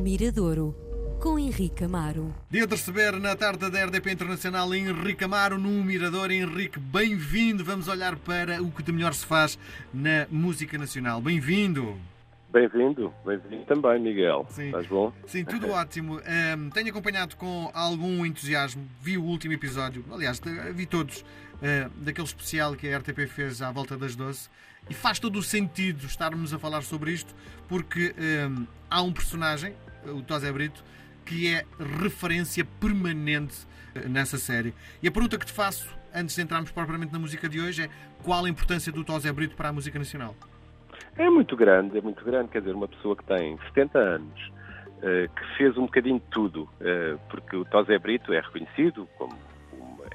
Miradouro, com Henrique Amaro. Dia de receber na tarde da RDP Internacional Henrique Amaro no Mirador. Henrique, bem-vindo. Vamos olhar para o que de melhor se faz na música nacional. Bem-vindo. Bem-vindo, bem-vindo também, Miguel. Sim. Estás bom? Sim, tudo ótimo. Um, tenho acompanhado com algum entusiasmo. Vi o último episódio, aliás, vi todos, uh, daquele especial que a RTP fez à volta das 12. E faz todo o sentido estarmos a falar sobre isto, porque um, há um personagem, o Tosé Brito, que é referência permanente uh, nessa série. E a pergunta que te faço, antes de entrarmos propriamente na música de hoje, é qual a importância do Tosé Brito para a música nacional? É muito grande, é muito grande. Quer dizer, uma pessoa que tem 70 anos, uh, que fez um bocadinho de tudo, uh, porque o Tosé Brito é reconhecido como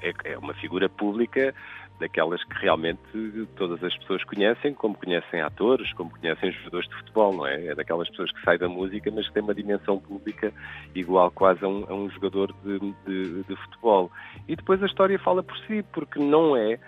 é, é, uma figura pública daquelas que realmente todas as pessoas conhecem, como conhecem atores, como conhecem jogadores de futebol, não é? É daquelas pessoas que saem da música, mas que têm uma dimensão pública igual quase a um, a um jogador de, de, de futebol. E depois a história fala por si, porque não é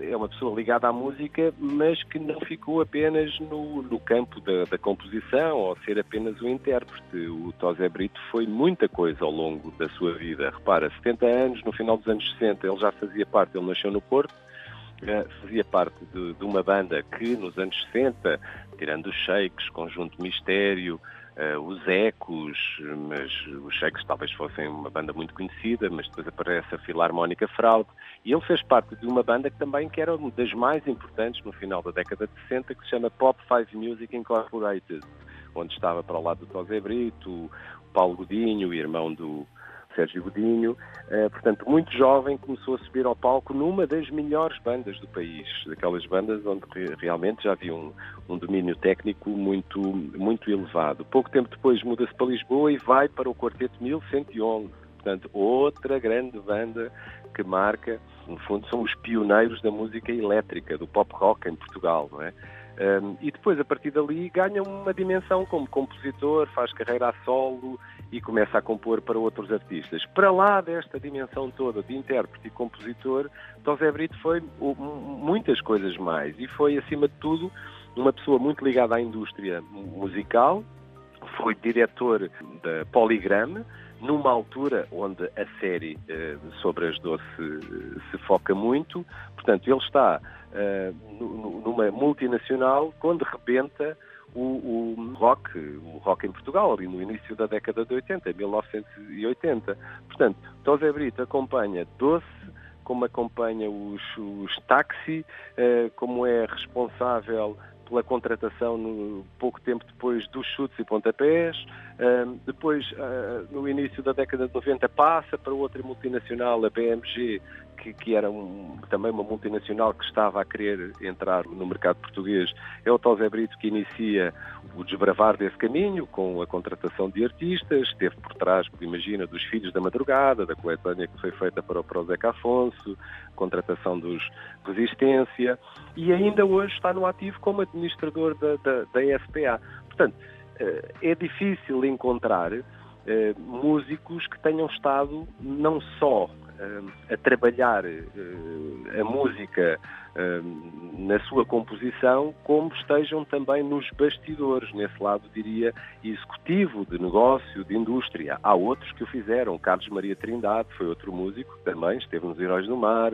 é uma pessoa ligada à música, mas que não ficou apenas no, no campo da, da, composição ou ser apenas o intérprete. O Tosé Brito foi muita coisa ao longo da sua vida. Repara, 70 anos, no final dos anos 60, ele já fazia parte, ele nasceu no Porto, eh, fazia parte de, de uma banda que nos anos 60, tirando os Shakes, Conjunto Mistério, uh, os Ecos, mas os Shakes talvez fossem uma banda muito conhecida, mas depois aparece a Filarmónica Fraude, e ele fez parte de uma banda que também que era uma das mais importantes no final da década de 60, que se chama Pop Five Music Incorporated, onde estava para o lado do Tosé Brito, o Paulo Godinho, o irmão do, Sérgio Godinho, uh, portanto, muito jovem, começou a subir ao palco numa das melhores bandas do país, daquelas bandas onde realmente já havia um, um domínio técnico muito, muito elevado. Pouco tempo depois muda-se para Lisboa e vai para o Quarteto 1111, portanto, outra grande banda que marca, no fundo, são os pioneiros da música elétrica, do pop rock em Portugal, não é? Um, e depois, a partir dali, ganha uma dimensão como compositor, faz carreira a solo e começa a compor para outros artistas. Para lá desta dimensão toda de intérprete e compositor, José Brito foi muitas coisas mais. E foi, acima de tudo, uma pessoa muito ligada à indústria musical, foi diretor da Poligram, numa altura onde a série eh, sobre as doces se, se foca muito, portanto, ele está eh, numa multinacional quando rebenta o, o, rock, o rock em Portugal, ali no início da década de 80, 1980. Portanto, José Brito acompanha Doce, como acompanha os, os táxi, eh, como é responsável pela contratação no, pouco tempo depois dos chutes e pontapés. Uh, depois, uh, no início da década de 90, passa para outra multinacional, a BMG, que, que era um, também uma multinacional que estava a querer entrar no mercado português. É o Tosé Brito que inicia o desbravar desse caminho com a contratação de artistas, esteve por trás, imagina, dos Filhos da Madrugada, da coletânea que foi feita para o Prozeca Afonso, contratação dos Resistência, e ainda hoje está no ativo como administrador da, da, da SPA. Portanto, eh, é difícil encontrar eh, músicos que tenham estado não só a trabalhar a música na sua composição, como estejam também nos bastidores, nesse lado, diria, executivo, de negócio, de indústria. Há outros que o fizeram. Carlos Maria Trindade foi outro músico também esteve nos Heróis do Mar,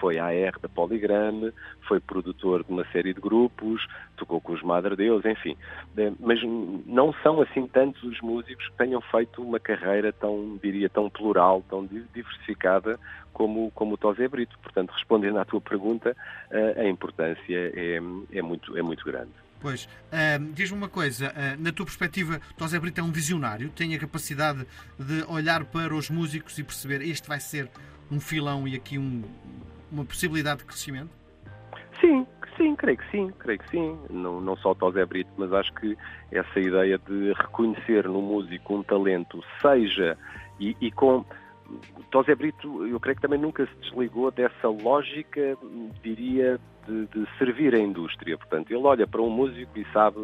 foi AR da Poligrama, foi produtor de uma série de grupos, tocou com os Madre Deus, enfim. Eh, mas não são assim tantos os músicos que tenham feito uma carreira tão, diria, tão plural, tão diversificada como, como o Tosé Brito. Portanto, respondendo à tua pergunta, eh, a importância é, é, muito, é muito grande. Pois, uh, diz-me uma coisa, uh, na tua perspectiva, Tosé Brito é um visionário, tem a capacidade de olhar para os músicos e perceber este vai ser um filão e aqui um, uma possibilidade de crescimento? Sim, sim, creio que sim, creio que sim. Não, não só o Tosé Brito, mas acho que essa ideia de reconhecer no músico um talento, seja e, e com Tosé Brito, eu creio que também nunca se desligou dessa lógica, diria, de, de, servir a indústria. Portanto, ele olha para um músico e sabe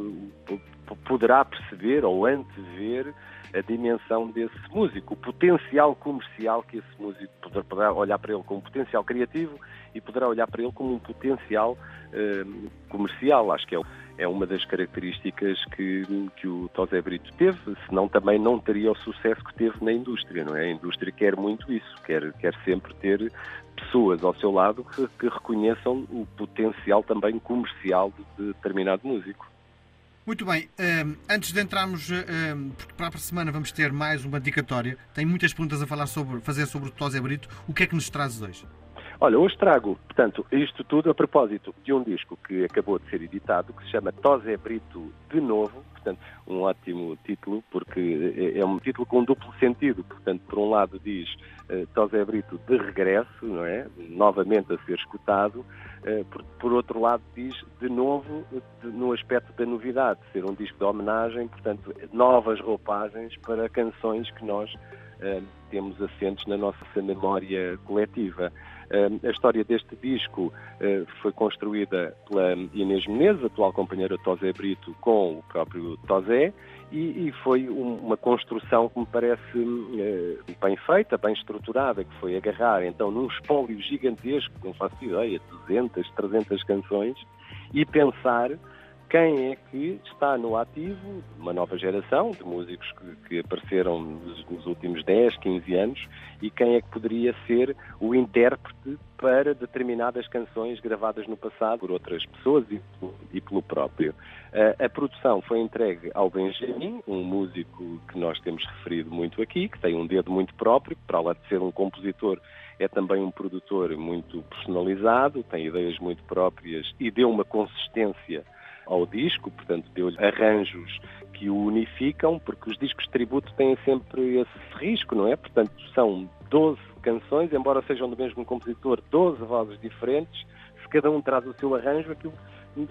poderá perceber ou antever a dimensão desse músico, o potencial comercial que esse músico poderá olhar para ele como potencial criativo e poderá olhar para ele como um potencial eh, comercial. Acho que é, é uma das características que, que o Tosé Brito teve, senão também não teria o sucesso que teve na indústria, não é? A indústria quer muito isso, quer, quer sempre ter pessoas ao seu lado que, que reconheçam o potencial também comercial de determinado músico. Muito bem, um, antes de entrarmos, um, porque para a semana vamos ter mais uma dedicatória, tenho muitas perguntas a falar sobre, fazer sobre o Tosé Brito. O que é que nos traz hoje? Olha, hoje trago, portanto, isto tudo a propósito de um disco que acabou de ser editado, que se chama Tosé Brito de Novo, portanto, um ótimo título, porque é, é um título com um duplo sentido, portanto, por um lado diz uh, Tosé Brito de regresso, não é? Novamente a ser escutado, uh, por, por, outro lado diz de novo de, no aspecto da novidade, ser um disco de homenagem, portanto, novas roupagens para canções que nós uh, temos assentes na nossa memória coletiva. A história deste disco eh, foi construída pela Inês Menezes, atual companheira de Tosé Brito, com o próprio Tosé, e, foi uma construção que me parece eh, bem feita, bem estruturada, que foi agarrar então num espólio gigantesco, não faço ideia, 200, 300 canções, e pensar quem é que está no ativo, uma nova geração de músicos que, que apareceram nos, nos, últimos 10, 15 anos, e quem é que poderia ser o intérprete para determinadas canções gravadas no passado por outras pessoas e, e pelo próprio. Uh, a produção foi entregue ao Benjamin, um músico que nós temos referido muito aqui, que tem um dedo muito próprio, para lá de ser um compositor é também um produtor muito personalizado, tem ideias muito próprias e deu uma consistência ao disco, portanto deu-lhe arranjos que o unificam, porque os discos de tributo têm sempre esse risco, não é? Portanto, são 12 canções, embora sejam do mesmo compositor, 12 vozes diferentes, se cada um traz o seu arranjo, aquilo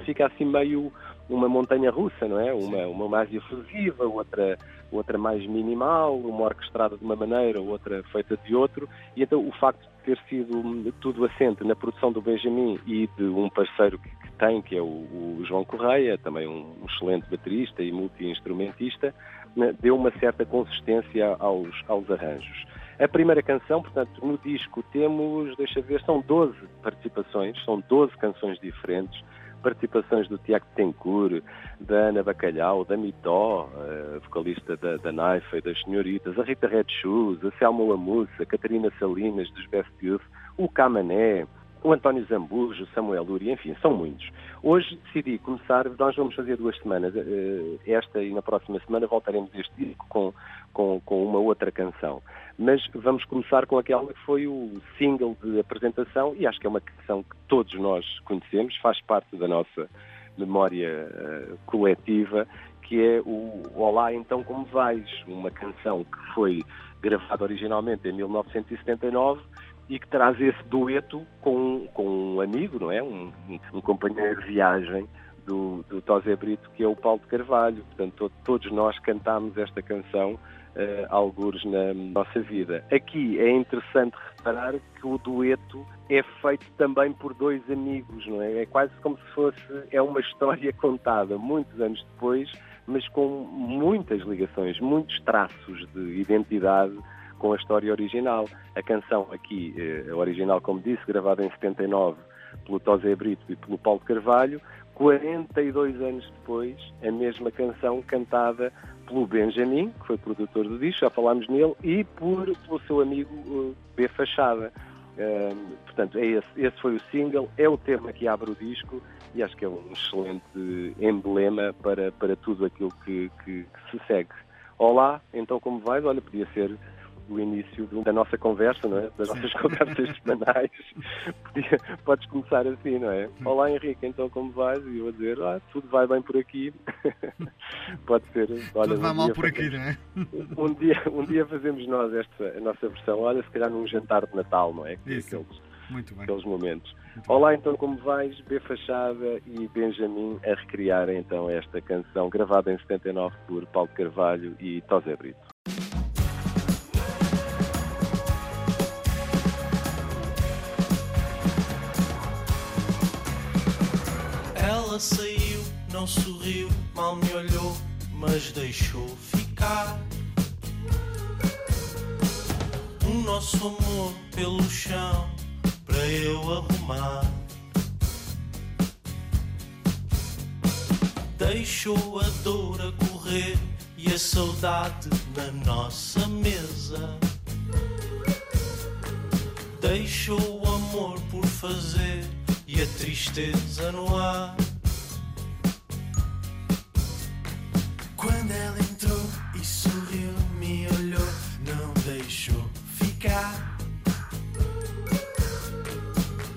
fica assim meio uma montanha russa, não é? Uma, uma mais efusiva, outra, outra mais minimal, uma orquestrada de uma maneira, outra feita de outro, e então o facto de ter sido tudo assente na produção do Benjamin e de um parceiro que, que tem, que é o, o, João Correia, também um, um excelente baterista e multi-instrumentista, né, deu uma certa consistência aos, aos arranjos. A primeira canção, portanto, no disco temos, deixa ver, são 12 participações, são 12 canções diferentes, participações do Tiago Tencourt, da Ana Bacalhau, da Mitó, a vocalista da, da Naifa e das Senhoritas, a Rita Red Shoes, a Selma Lamussa, a Catarina Salinas dos Best Youth, o Camané, o António Zambujo, o Samuel Luri, enfim, são muitos. Hoje decidi começar, nós vamos fazer duas semanas, eh, esta e na próxima semana voltaremos este disco com, com, com uma outra canção. Mas vamos começar com aquela que foi o single de apresentação e acho que é uma canção que todos nós conhecemos, faz parte da nossa memória uh, coletiva, que é o Olá Então Como Vais, uma canção que foi gravada originalmente em 1979 e que traz esse dueto com, com um amigo, não é? Um, um companheiro de viagem do, do Tosé Brito, que é o Paulo de Carvalho. Portanto, todos nós cantámos esta canção uh, algures na nossa vida. Aqui é interessante reparar que o dueto é feito também por dois amigos, não é? É quase como se fosse é uma história contada muitos anos depois, mas com muitas ligações, muitos traços de identidade com a história original. A canção aqui, a eh, original, como disse, gravada em 79 pelo Tosé Brito e pelo Paulo Carvalho, 42 anos depois, a mesma canção cantada pelo Benjamin, que foi produtor do disco, já falámos nele, e por, pelo seu amigo uh, B. Fachada. Uh, portanto, é esse, esse foi o single, é o tema que abre o disco e acho que é um excelente emblema para, para tudo aquilo que, que, que se segue. Olá, então como vais? Olha, podia ser o início da nossa conversa, não é? das nossas conversas semanais. Podes começar assim, não é? Hum. Olá Henrique, então como vais? E eu vou dizer, ah, tudo vai bem por aqui. Pode ser. Olha, tudo vai um mal por aqui, não é? Um dia, um dia fazemos nós esta, a nossa versão, olha, se calhar num jantar de Natal, não é? Isso. Aqueles, Muito bem. Aqueles momentos. Muito Olá, então como vais? B Fachada e Benjamin a recriar então esta canção gravada em 79 por Paulo Carvalho e Tosé Brito. Saiu, não sorriu, mal me olhou mas deixou ficar o nosso amor pelo chão para eu arrumar. Deixou a dor a correr e a saudade na nossa mesa. Deixou o amor por fazer e a tristeza no ar.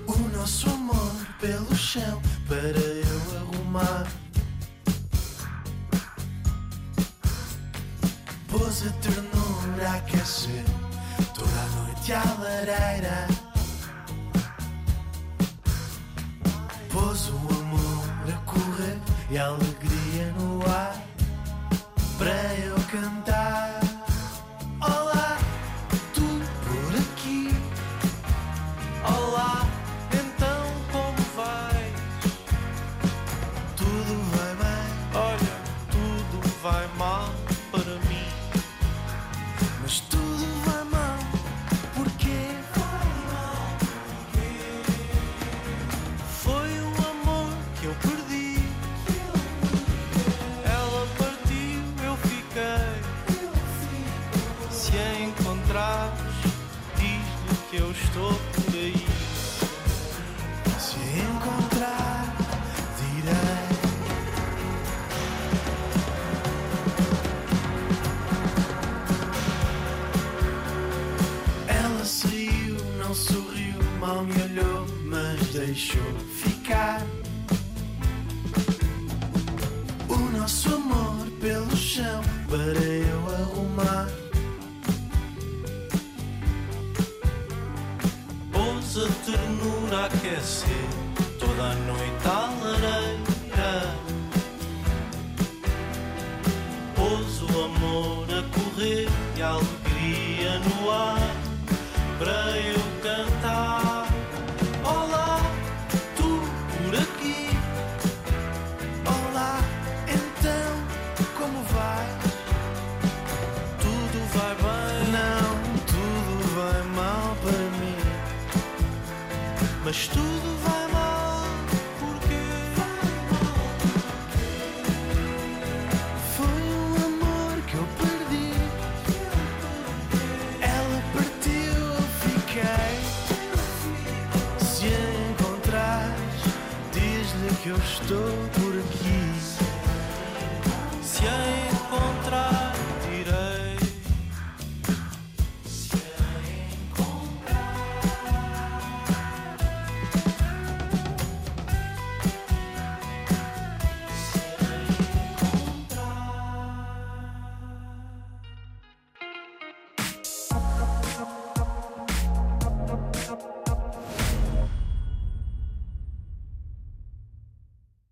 O nosso amor pelo chão para eu arrumar. Pôs a ternura a aquecer toda a noite à lareira. Pôs o amor a correr e a alegria no ar para eu cantar. Mal me olhou, mas deixou ficar. mas tudo vai mal porque foi um amor que eu perdi. Ela partiu, eu fiquei. Se a encontrares, diz-lhe que eu estou por aqui.